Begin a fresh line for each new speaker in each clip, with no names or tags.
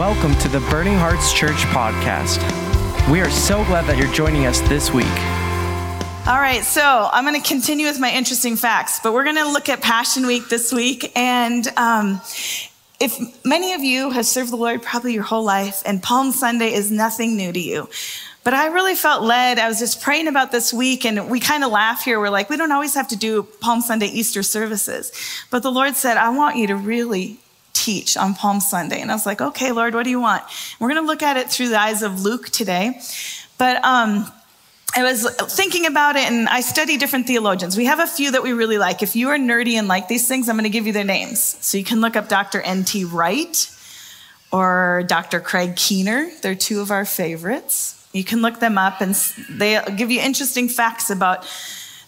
Welcome to the Burning Hearts Church podcast. We are so glad that you're joining us this week.
All right, so I'm going to continue with my interesting facts, but we're going to look at Passion Week this week. And um, if many of you have served the Lord probably your whole life, and Palm Sunday is nothing new to you. But I really felt led. I was just praying about this week, and we kind of laugh here. We're like, we don't always have to do Palm Sunday Easter services. But the Lord said, I want you to really teach on Palm Sunday. And I was like, okay, Lord, what do you want? We're going to look at it through the eyes of Luke today. But um, I was thinking about it and I study different theologians. We have a few that we really like. If you are nerdy and like these things, I'm going to give you their names. So you can look up Dr. N.T. Wright or Dr. Craig Keener. They're two of our favorites. You can look them up and they give you interesting facts about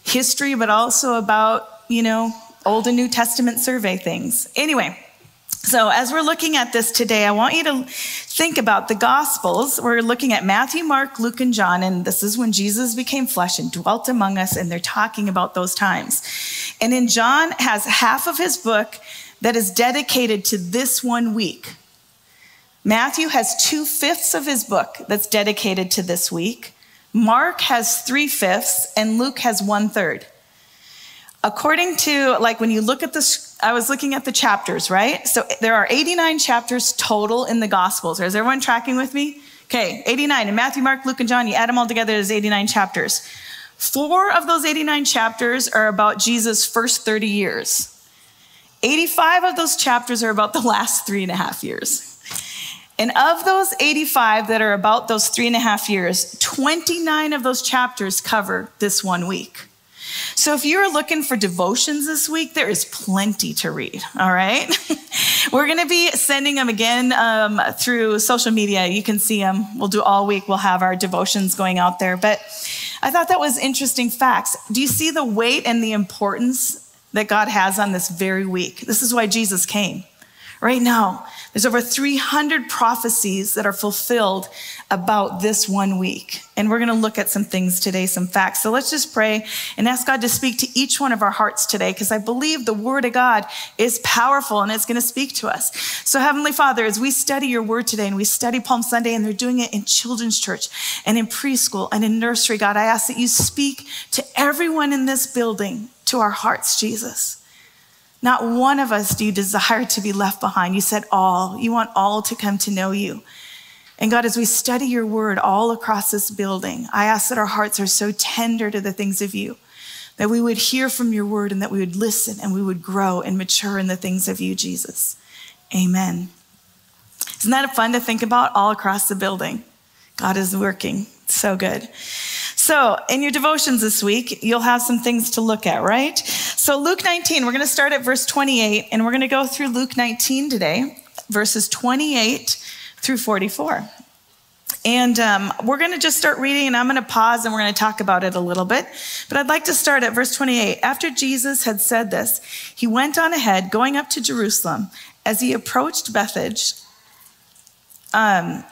history, but also about, you know, Old and New Testament survey things. Anyway, so, as we're looking at this today, I want you to think about the Gospels. We're looking at Matthew, Mark, Luke, and John, and this is when Jesus became flesh and dwelt among us, and they're talking about those times. And in John has half of his book that is dedicated to this one week. Matthew has two fifths of his book that's dedicated to this week. Mark has three fifths, and Luke has one third according to like when you look at this i was looking at the chapters right? So there are 89 chapters total in the gospels. Is everyone tracking with me? Okay 89 in matthew mark luke and john you add them all together there's 89 chapters. Four of those 89 chapters are about jesus first 30 years. 85 of those chapters are about the last three and a half years. And of those 85 that are about those three and a half years 29 of those chapters cover this one week so if you're looking for devotions this week, there is plenty to read, all right? We're going to be sending them again um, through social media. You can see them. We'll do all week. We'll have our devotions going out there. But I thought that was interesting facts. Do you see the weight and the importance that God has on this very week? This is why Jesus came. Right now, there's over 300 prophecies that are fulfilled about this one week. And we're going to look at some things today, some facts. So let's just pray and ask God to speak to each one of our hearts today, because I believe the word of God is powerful and it's going to speak to us. So, Heavenly Father, as we study your word today and we study Palm Sunday, and they're doing it in children's church and in preschool and in nursery, God, I ask that you speak to everyone in this building, to our hearts, Jesus. Not one of us do you desire to be left behind. You said all. You want all to come to know you. And God, as we study your word all across this building, I ask that our hearts are so tender to the things of you, that we would hear from your word and that we would listen and we would grow and mature in the things of you, Jesus. Amen. Isn't that fun to think about all across the building? God is working. so good. So, in your devotions this week, you'll have some things to look at, right? So, Luke 19, we're going to start at verse 28, and we're going to go through Luke 19 today, verses 28 through 44. And um, we're going to just start reading, and I'm going to pause and we're going to talk about it a little bit. But I'd like to start at verse 28. After Jesus had said this, he went on ahead, going up to Jerusalem. As he approached Bethphage, um,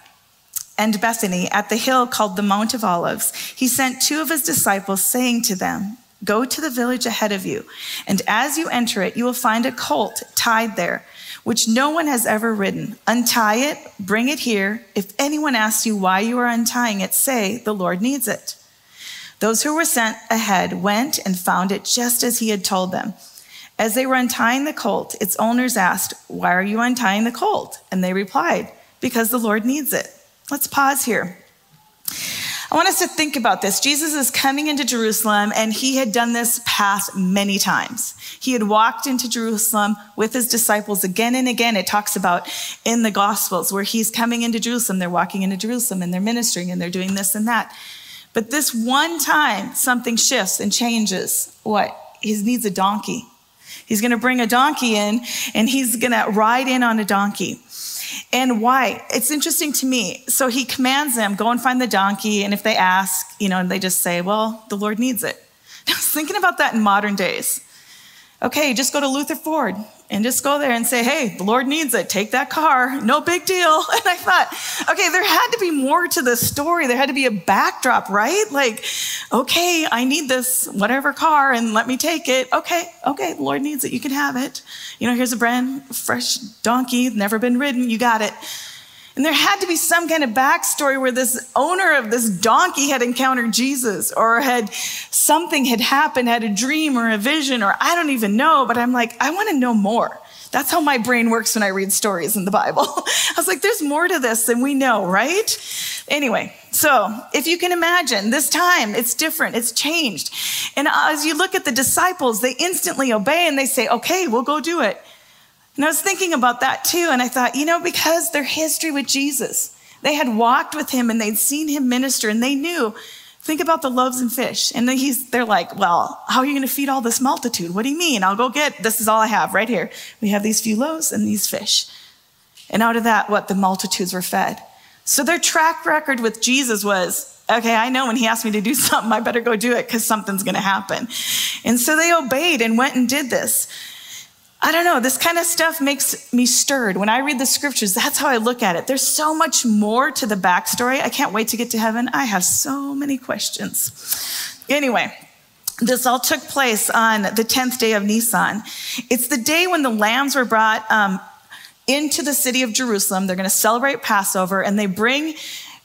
and Bethany at the hill called the Mount of Olives, he sent two of his disciples, saying to them, Go to the village ahead of you, and as you enter it, you will find a colt tied there, which no one has ever ridden. Untie it, bring it here. If anyone asks you why you are untying it, say, The Lord needs it. Those who were sent ahead went and found it just as he had told them. As they were untying the colt, its owners asked, Why are you untying the colt? And they replied, Because the Lord needs it. Let's pause here. I want us to think about this. Jesus is coming into Jerusalem, and he had done this path many times. He had walked into Jerusalem with his disciples again and again. It talks about in the Gospels where he's coming into Jerusalem, they're walking into Jerusalem and they're ministering and they're doing this and that. But this one time, something shifts and changes. What? He needs a donkey. He's going to bring a donkey in, and he's going to ride in on a donkey. And why? It's interesting to me. So he commands them, go and find the donkey. And if they ask, you know, and they just say, well, the Lord needs it. I was thinking about that in modern days. Okay, just go to Luther Ford and just go there and say, hey, the Lord needs it. Take that car. No big deal. And I thought, okay, there had to be more to the story. There had to be a backdrop, right? Like, okay, I need this whatever car and let me take it. Okay, okay, the Lord needs it. You can have it. You know, here's a brand fresh donkey, never been ridden. You got it. And there had to be some kind of backstory where this owner of this donkey had encountered Jesus or had something had happened, had a dream or a vision, or I don't even know, but I'm like, I want to know more. That's how my brain works when I read stories in the Bible. I was like, there's more to this than we know, right? Anyway, so if you can imagine, this time it's different, it's changed. And as you look at the disciples, they instantly obey and they say, okay, we'll go do it. And I was thinking about that too. And I thought, you know, because their history with Jesus, they had walked with him and they'd seen him minister and they knew Think about the loaves and fish. And he's, they're like, well, how are you going to feed all this multitude? What do you mean? I'll go get, this is all I have right here. We have these few loaves and these fish. And out of that, what? The multitudes were fed. So their track record with Jesus was, okay, I know when he asked me to do something, I better go do it because something's going to happen. And so they obeyed and went and did this. I don't know, this kind of stuff makes me stirred. When I read the scriptures, that's how I look at it. There's so much more to the backstory. I can't wait to get to heaven. I have so many questions. Anyway, this all took place on the 10th day of Nisan. It's the day when the lambs were brought um, into the city of Jerusalem. They're going to celebrate Passover, and they bring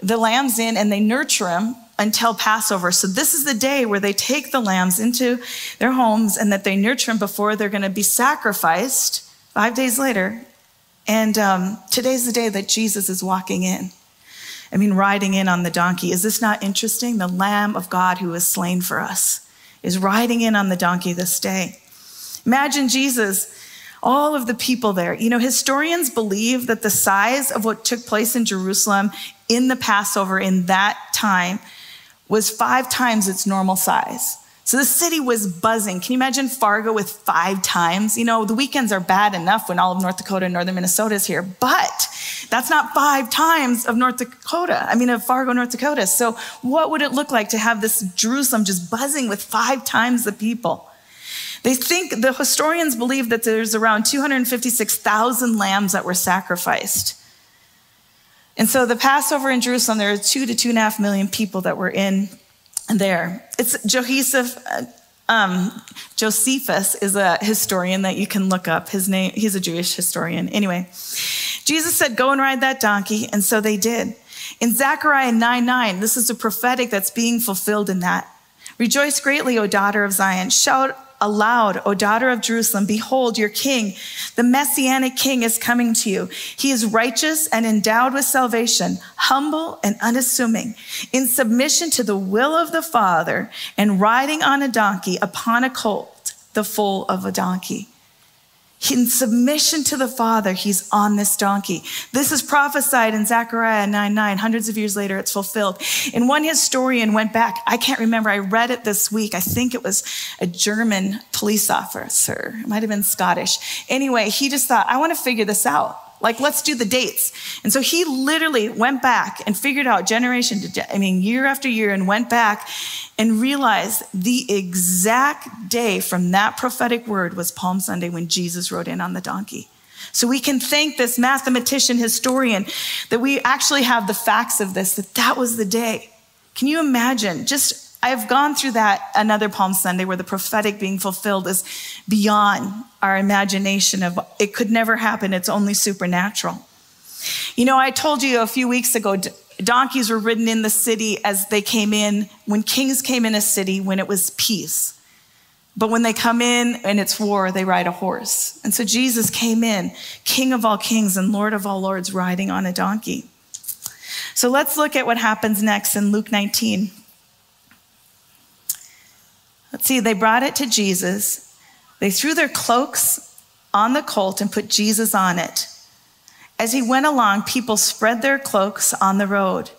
the lambs in and they nurture them until Passover. So this is the day where they take the lambs into their homes and that they nurture them before they're going to be sacrificed five days later. And um, today's the day that Jesus is walking in. I mean, riding in on the donkey. Is this not interesting? The Lamb of God who was slain for us is riding in on the donkey this day. Imagine Jesus all of the people there. You know, historians believe that the size of what took place in Jerusalem in the Passover in that time was five times its normal size. So the city was buzzing. Can you imagine Fargo with five times? You know, the weekends are bad enough when all of North Dakota and northern Minnesota is here, but that's not five times of North Dakota. I mean, of Fargo, North Dakota. So what would it look like to have this Jerusalem just buzzing with five times the people? They think, the historians believe that there's around 256,000 lambs that were sacrificed. And so the Passover in Jerusalem, there are two to two and a half million people that were in there. It's Josephus, um, Josephus is a historian that you can look up. His name, he's a Jewish historian. Anyway, Jesus said, Go and ride that donkey. And so they did. In Zechariah 9 9, this is a prophetic that's being fulfilled in that. Rejoice greatly, O daughter of Zion. Shout aloud, O daughter of Jerusalem, behold, your king, the messianic king, is coming to you. He is righteous and endowed with salvation, humble and unassuming, in submission to the will of the Father, and riding on a donkey upon a colt, the foal of a donkey. In submission to the Father, he's on this donkey. This is prophesied in Zechariah 9 9. Hundreds of years later, it's fulfilled. And one historian went back. I can't remember. I read it this week. I think it was a German police officer. It might have been Scottish. Anyway, he just thought, I want to figure this out. Like, let's do the dates. And so he literally went back and figured out generation to, I mean, year after year and went back and realized the exact day from that prophetic word was Palm Sunday when Jesus rode in on the donkey. So we can thank this mathematician historian that we actually have the facts of this, that that was the day. Can you imagine just I've gone through that another Palm Sunday where the prophetic being fulfilled is beyond our imagination of it could never happen. It's only supernatural. You know, I told you a few weeks ago, donkeys were ridden in the city as they came in, when kings came in a city, when it was peace. But when they come in and it's war, they ride a horse. And so Jesus came in, King of all kings and Lord of all lords, riding on a donkey. So let's look at what happens next in Luke 19. Let's see, they brought it to Jesus. They threw their cloaks on the colt and put Jesus on it. As he went along, people spread their cloaks on the road.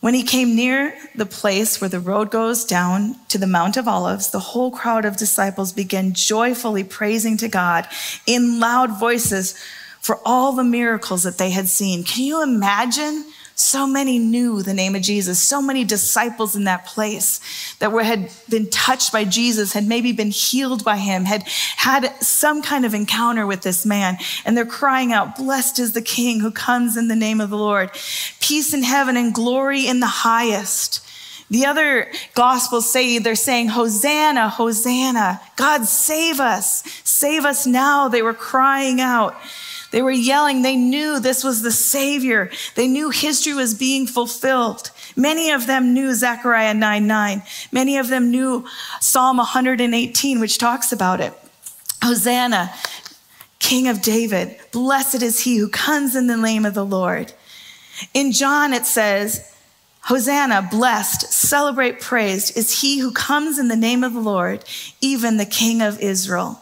When he came near the place where the road goes down to the Mount of Olives, the whole crowd of disciples began joyfully praising to God in loud voices for all the miracles that they had seen. Can you imagine so many knew the name of Jesus. So many disciples in that place that were, had been touched by Jesus, had maybe been healed by him, had had some kind of encounter with this man. And they're crying out, Blessed is the King who comes in the name of the Lord. Peace in heaven and glory in the highest. The other gospels say they're saying, Hosanna, Hosanna. God, save us. Save us now. They were crying out. They were yelling. They knew this was the Savior. They knew history was being fulfilled. Many of them knew Zechariah 9 9. Many of them knew Psalm 118, which talks about it. Hosanna, King of David. Blessed is he who comes in the name of the Lord. In John, it says, Hosanna, blessed, celebrate, praised is he who comes in the name of the Lord, even the King of Israel.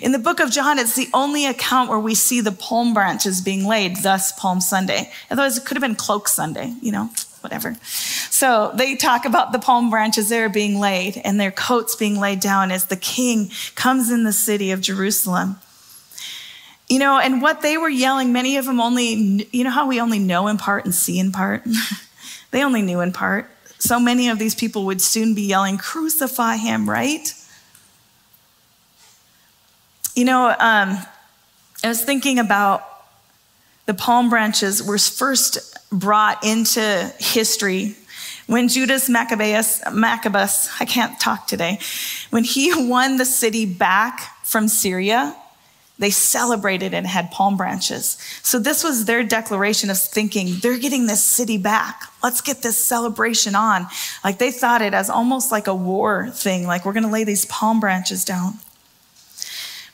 In the book of John, it's the only account where we see the palm branches being laid, thus Palm Sunday. Otherwise, it could have been Cloak Sunday, you know, whatever. So they talk about the palm branches there being laid and their coats being laid down as the king comes in the city of Jerusalem. You know, and what they were yelling, many of them only, you know how we only know in part and see in part? they only knew in part. So many of these people would soon be yelling, Crucify him, right? You know, um, I was thinking about the palm branches were first brought into history when Judas Maccabeus, Maccabeus, I can't talk today, when he won the city back from Syria, they celebrated and had palm branches. So this was their declaration of thinking, they're getting this city back. Let's get this celebration on. Like they thought it as almost like a war thing, like we're going to lay these palm branches down.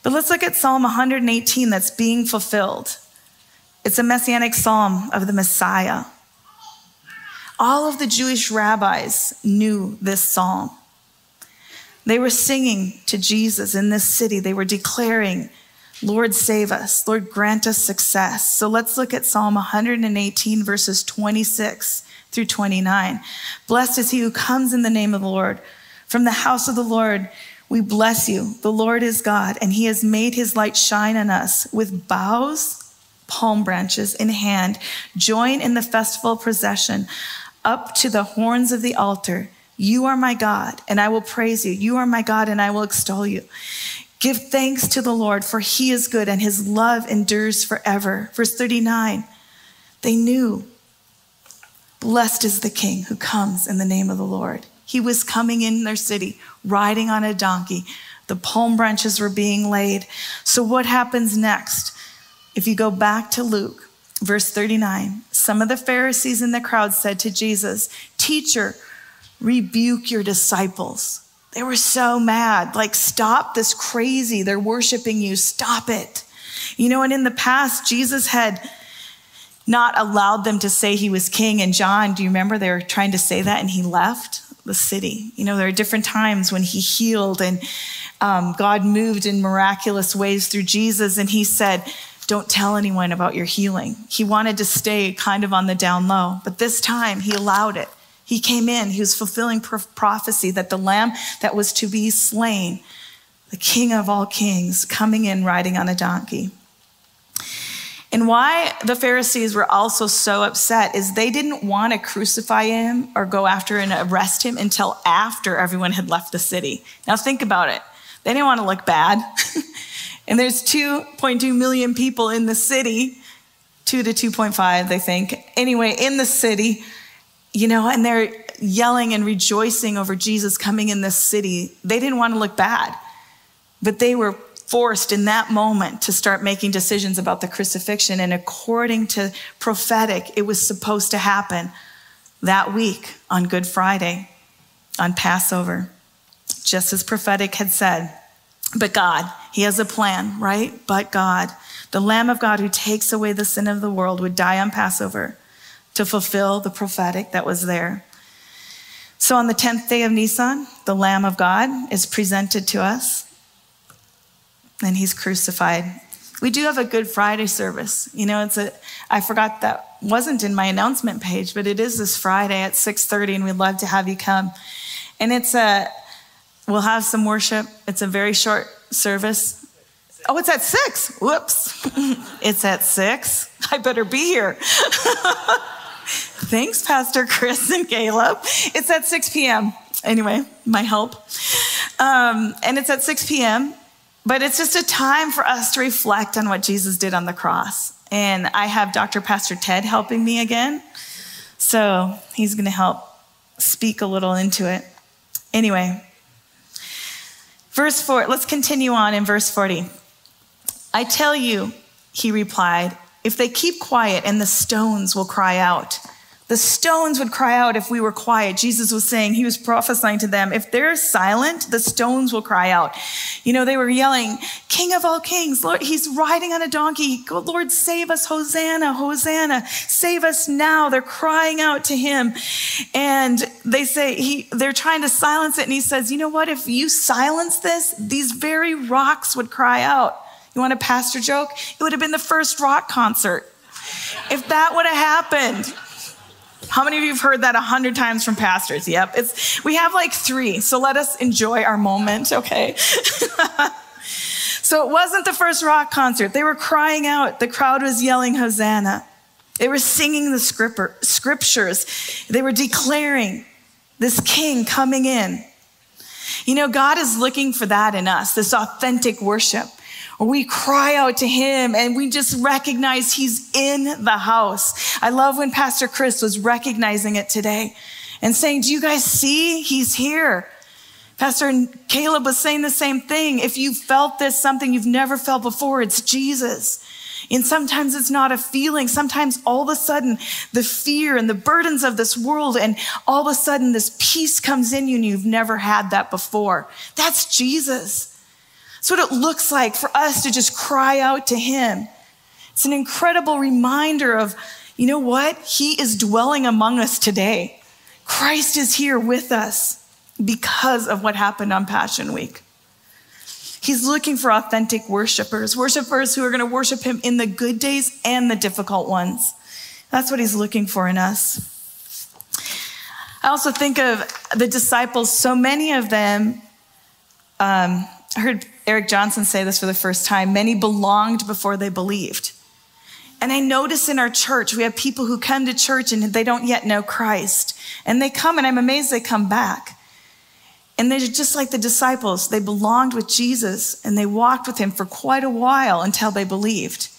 But let's look at Psalm 118 that's being fulfilled. It's a messianic psalm of the Messiah. All of the Jewish rabbis knew this psalm. They were singing to Jesus in this city. They were declaring, Lord, save us. Lord, grant us success. So let's look at Psalm 118, verses 26 through 29. Blessed is he who comes in the name of the Lord. From the house of the Lord, we bless you. The Lord is God, and he has made his light shine on us with boughs, palm branches in hand. Join in the festival procession up to the horns of the altar. You are my God, and I will praise you. You are my God, and I will extol you. Give thanks to the Lord, for he is good and his love endures forever. Verse 39 they knew, blessed is the king who comes in the name of the Lord. He was coming in their city, riding on a donkey. The palm branches were being laid. So, what happens next? If you go back to Luke, verse 39, some of the Pharisees in the crowd said to Jesus, Teacher, rebuke your disciples. They were so mad. Like, stop this crazy. They're worshiping you. Stop it. You know, and in the past, Jesus had not allowed them to say he was king. And John, do you remember they were trying to say that and he left the city? You know, there are different times when he healed and um, God moved in miraculous ways through Jesus. And he said, don't tell anyone about your healing. He wanted to stay kind of on the down low, but this time he allowed it. He came in, he was fulfilling prophecy that the lamb that was to be slain, the king of all kings, coming in riding on a donkey. And why the Pharisees were also so upset is they didn't want to crucify him or go after and arrest him until after everyone had left the city. Now think about it. They didn't want to look bad. and there's 2.2 million people in the city, 2 to 2.5, they think. Anyway, in the city you know, and they're yelling and rejoicing over Jesus coming in this city. They didn't want to look bad, but they were forced in that moment to start making decisions about the crucifixion. And according to prophetic, it was supposed to happen that week on Good Friday, on Passover, just as prophetic had said. But God, He has a plan, right? But God, the Lamb of God who takes away the sin of the world, would die on Passover to fulfill the prophetic that was there. So on the 10th day of Nisan, the Lamb of God is presented to us and he's crucified. We do have a Good Friday service. You know, it's a I forgot that wasn't in my announcement page, but it is this Friday at 6:30 and we'd love to have you come. And it's a we'll have some worship. It's a very short service. Oh, it's at 6. Whoops. it's at 6. I better be here. Thanks, Pastor Chris and Caleb. It's at 6 p.m. Anyway, my help. Um, and it's at 6 p.m., but it's just a time for us to reflect on what Jesus did on the cross. And I have Dr. Pastor Ted helping me again. So he's going to help speak a little into it. Anyway, verse 4, let's continue on in verse 40. I tell you, he replied, If they keep quiet, and the stones will cry out. The stones would cry out if we were quiet. Jesus was saying, he was prophesying to them, if they're silent, the stones will cry out. You know, they were yelling, King of all kings, Lord, he's riding on a donkey. Lord, save us, Hosanna, Hosanna, save us now. They're crying out to him. And they say, he, they're trying to silence it. And he says, you know what? If you silence this, these very rocks would cry out. You want a pastor joke? It would have been the first rock concert. If that would have happened, how many of you have heard that a hundred times from pastors? Yep. It's, we have like three, so let us enjoy our moment, okay? so it wasn't the first rock concert. They were crying out. The crowd was yelling, Hosanna. They were singing the scriptures. They were declaring this king coming in. You know, God is looking for that in us, this authentic worship we cry out to him and we just recognize he's in the house. I love when Pastor Chris was recognizing it today and saying, Do you guys see? He's here. Pastor Caleb was saying the same thing. If you felt this, something you've never felt before, it's Jesus. And sometimes it's not a feeling. Sometimes all of a sudden, the fear and the burdens of this world, and all of a sudden, this peace comes in you, and you've never had that before. That's Jesus. It's what it looks like for us to just cry out to Him. It's an incredible reminder of, you know what? He is dwelling among us today. Christ is here with us because of what happened on Passion Week. He's looking for authentic worshipers, worshipers who are going to worship Him in the good days and the difficult ones. That's what He's looking for in us. I also think of the disciples, so many of them. Um, I heard Eric Johnson say this for the first time many belonged before they believed. And I notice in our church, we have people who come to church and they don't yet know Christ. And they come, and I'm amazed they come back. And they're just like the disciples. They belonged with Jesus and they walked with him for quite a while until they believed.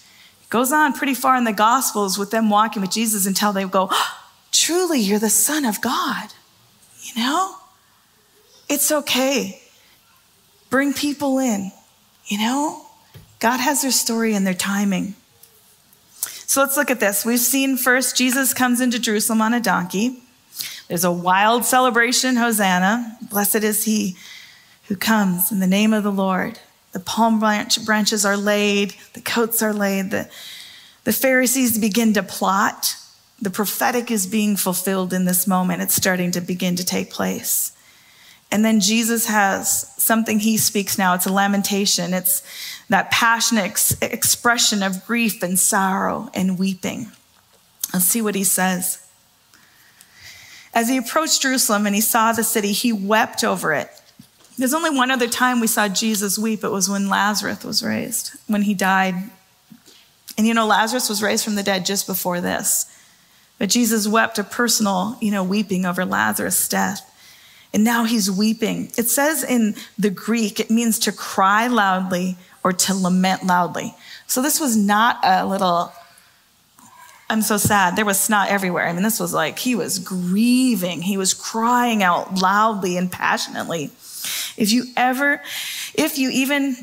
It goes on pretty far in the Gospels with them walking with Jesus until they go, oh, Truly, you're the Son of God. You know? It's okay. Bring people in. You know, God has their story and their timing. So let's look at this. We've seen first Jesus comes into Jerusalem on a donkey. There's a wild celebration, Hosanna. Blessed is he who comes in the name of the Lord. The palm branch, branches are laid, the coats are laid. The, the Pharisees begin to plot. The prophetic is being fulfilled in this moment. It's starting to begin to take place. And then Jesus has something he speaks now. It's a lamentation. It's that passionate ex- expression of grief and sorrow and weeping. Let's see what he says. As he approached Jerusalem and he saw the city, he wept over it. There's only one other time we saw Jesus weep. It was when Lazarus was raised, when he died. And you know, Lazarus was raised from the dead just before this. But Jesus wept a personal, you know, weeping over Lazarus' death. And now he's weeping. It says in the Greek, it means to cry loudly or to lament loudly. So this was not a little, I'm so sad. There was snot everywhere. I mean, this was like he was grieving, he was crying out loudly and passionately. If you ever, if you even,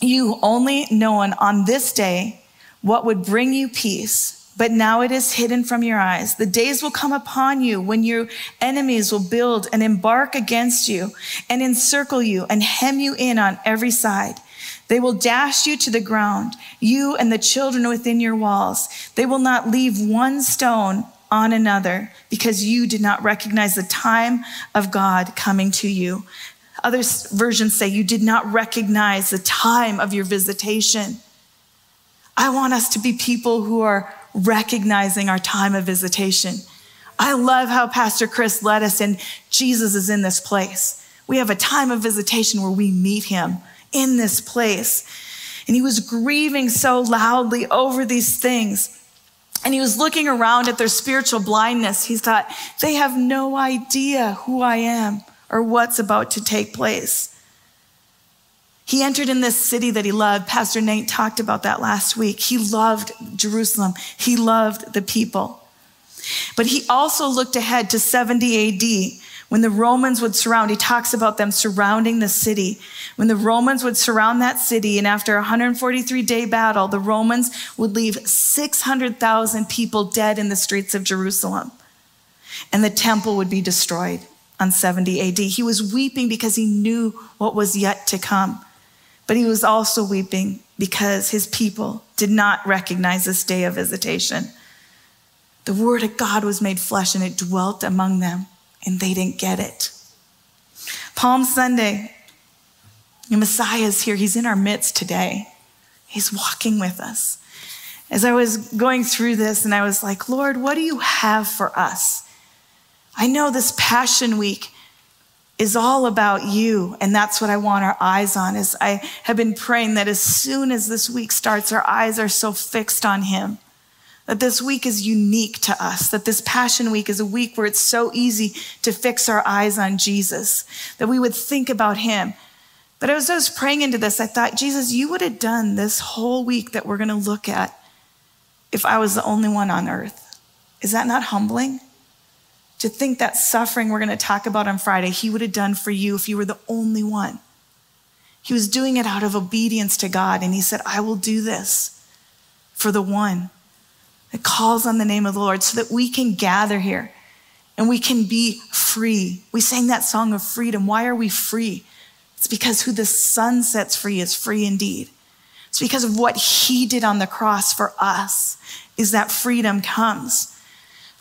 you only known on this day what would bring you peace but now it is hidden from your eyes. The days will come upon you when your enemies will build and embark against you and encircle you and hem you in on every side. They will dash you to the ground, you and the children within your walls. They will not leave one stone on another because you did not recognize the time of God coming to you. Other versions say you did not recognize the time of your visitation. I want us to be people who are recognizing our time of visitation. I love how Pastor Chris led us, and Jesus is in this place. We have a time of visitation where we meet him in this place. And he was grieving so loudly over these things. And he was looking around at their spiritual blindness. He thought, they have no idea who I am or what's about to take place. He entered in this city that he loved. Pastor Nate talked about that last week. He loved Jerusalem, he loved the people. But he also looked ahead to 70 AD When the Romans would surround, he talks about them surrounding the city. When the Romans would surround that city, and after a 143 day battle, the Romans would leave 600,000 people dead in the streets of Jerusalem. And the temple would be destroyed on 70 AD. He was weeping because he knew what was yet to come. But he was also weeping because his people did not recognize this day of visitation. The word of God was made flesh and it dwelt among them and they didn't get it. Palm Sunday, the Messiah is here. He's in our midst today. He's walking with us. As I was going through this, and I was like, Lord, what do you have for us? I know this Passion Week is all about you, and that's what I want our eyes on. Is I have been praying that as soon as this week starts, our eyes are so fixed on Him that this week is unique to us, that this Passion Week is a week where it's so easy to fix our eyes on Jesus, that we would think about Him. But as I was praying into this, I thought, Jesus, you would have done this whole week that we're going to look at if I was the only one on earth. Is that not humbling? To think that suffering we're going to talk about on Friday, He would have done for you if you were the only one. He was doing it out of obedience to God, and He said, I will do this for the one that calls on the name of the Lord so that we can gather here and we can be free. We sang that song of freedom. Why are we free? It's because who the Son sets free is free indeed. It's because of what He did on the cross for us, is that freedom comes.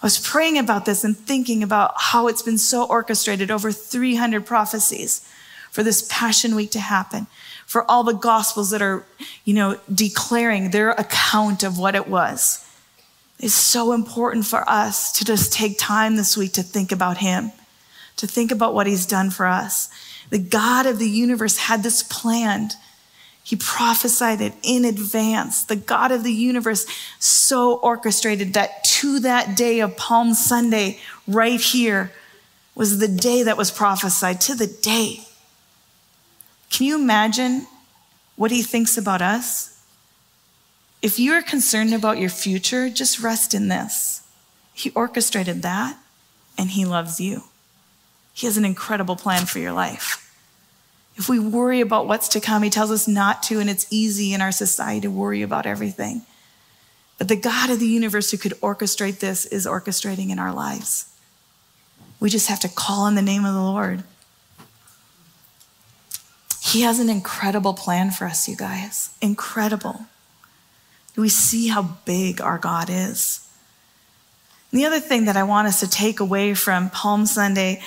I was praying about this and thinking about how it's been so orchestrated over 300 prophecies for this Passion Week to happen, for all the Gospels that are, you know, declaring their account of what it was It's so important for us to just take time this week to think about Him, to think about what He's done for us. The God of the universe had this planned. He prophesied it in advance. The God of the universe so orchestrated that to that day of Palm Sunday, right here, was the day that was prophesied, to the day. Can you imagine what He thinks about us? If you are concerned about your future, just rest in this. He orchestrated that and He loves you. He has an incredible plan for your life. If we worry about what's to come, He tells us not to, and it's easy in our society to worry about everything. But the God of the universe who could orchestrate this is orchestrating in our lives. We just have to call on the name of the Lord. He has an incredible plan for us, you guys. Incredible. Do we see how big our God is? And the other thing that I want us to take away from Palm Sunday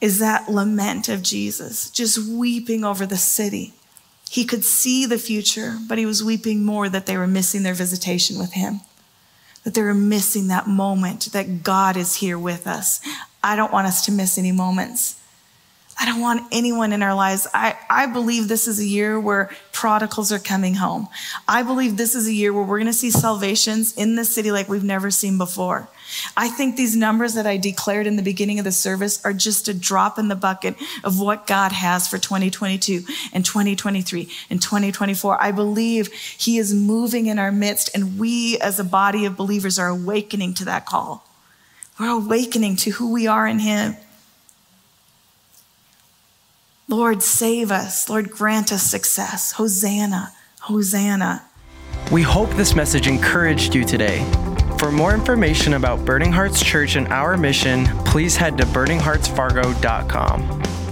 is that lament of Jesus, just weeping over the city. He could see the future, but he was weeping more that they were missing their visitation with him, that they were missing that moment that God is here with us. I don't want us to miss any moments. I don't want anyone in our lives. I, I believe this is a year where prodigals are coming home. I believe this is a year where we're going to see salvations in the city like we've never seen before. I think these numbers that I declared in the beginning of the service are just a drop in the bucket of what God has for 2022 and 2023 and 2024. I believe He is moving in our midst, and we as a body of believers are awakening to that call. We're awakening to who we are in Him. Lord, save us. Lord, grant us success. Hosanna, Hosanna.
We hope this message encouraged you today. For more information about Burning Hearts Church and our mission, please head to burningheartsfargo.com.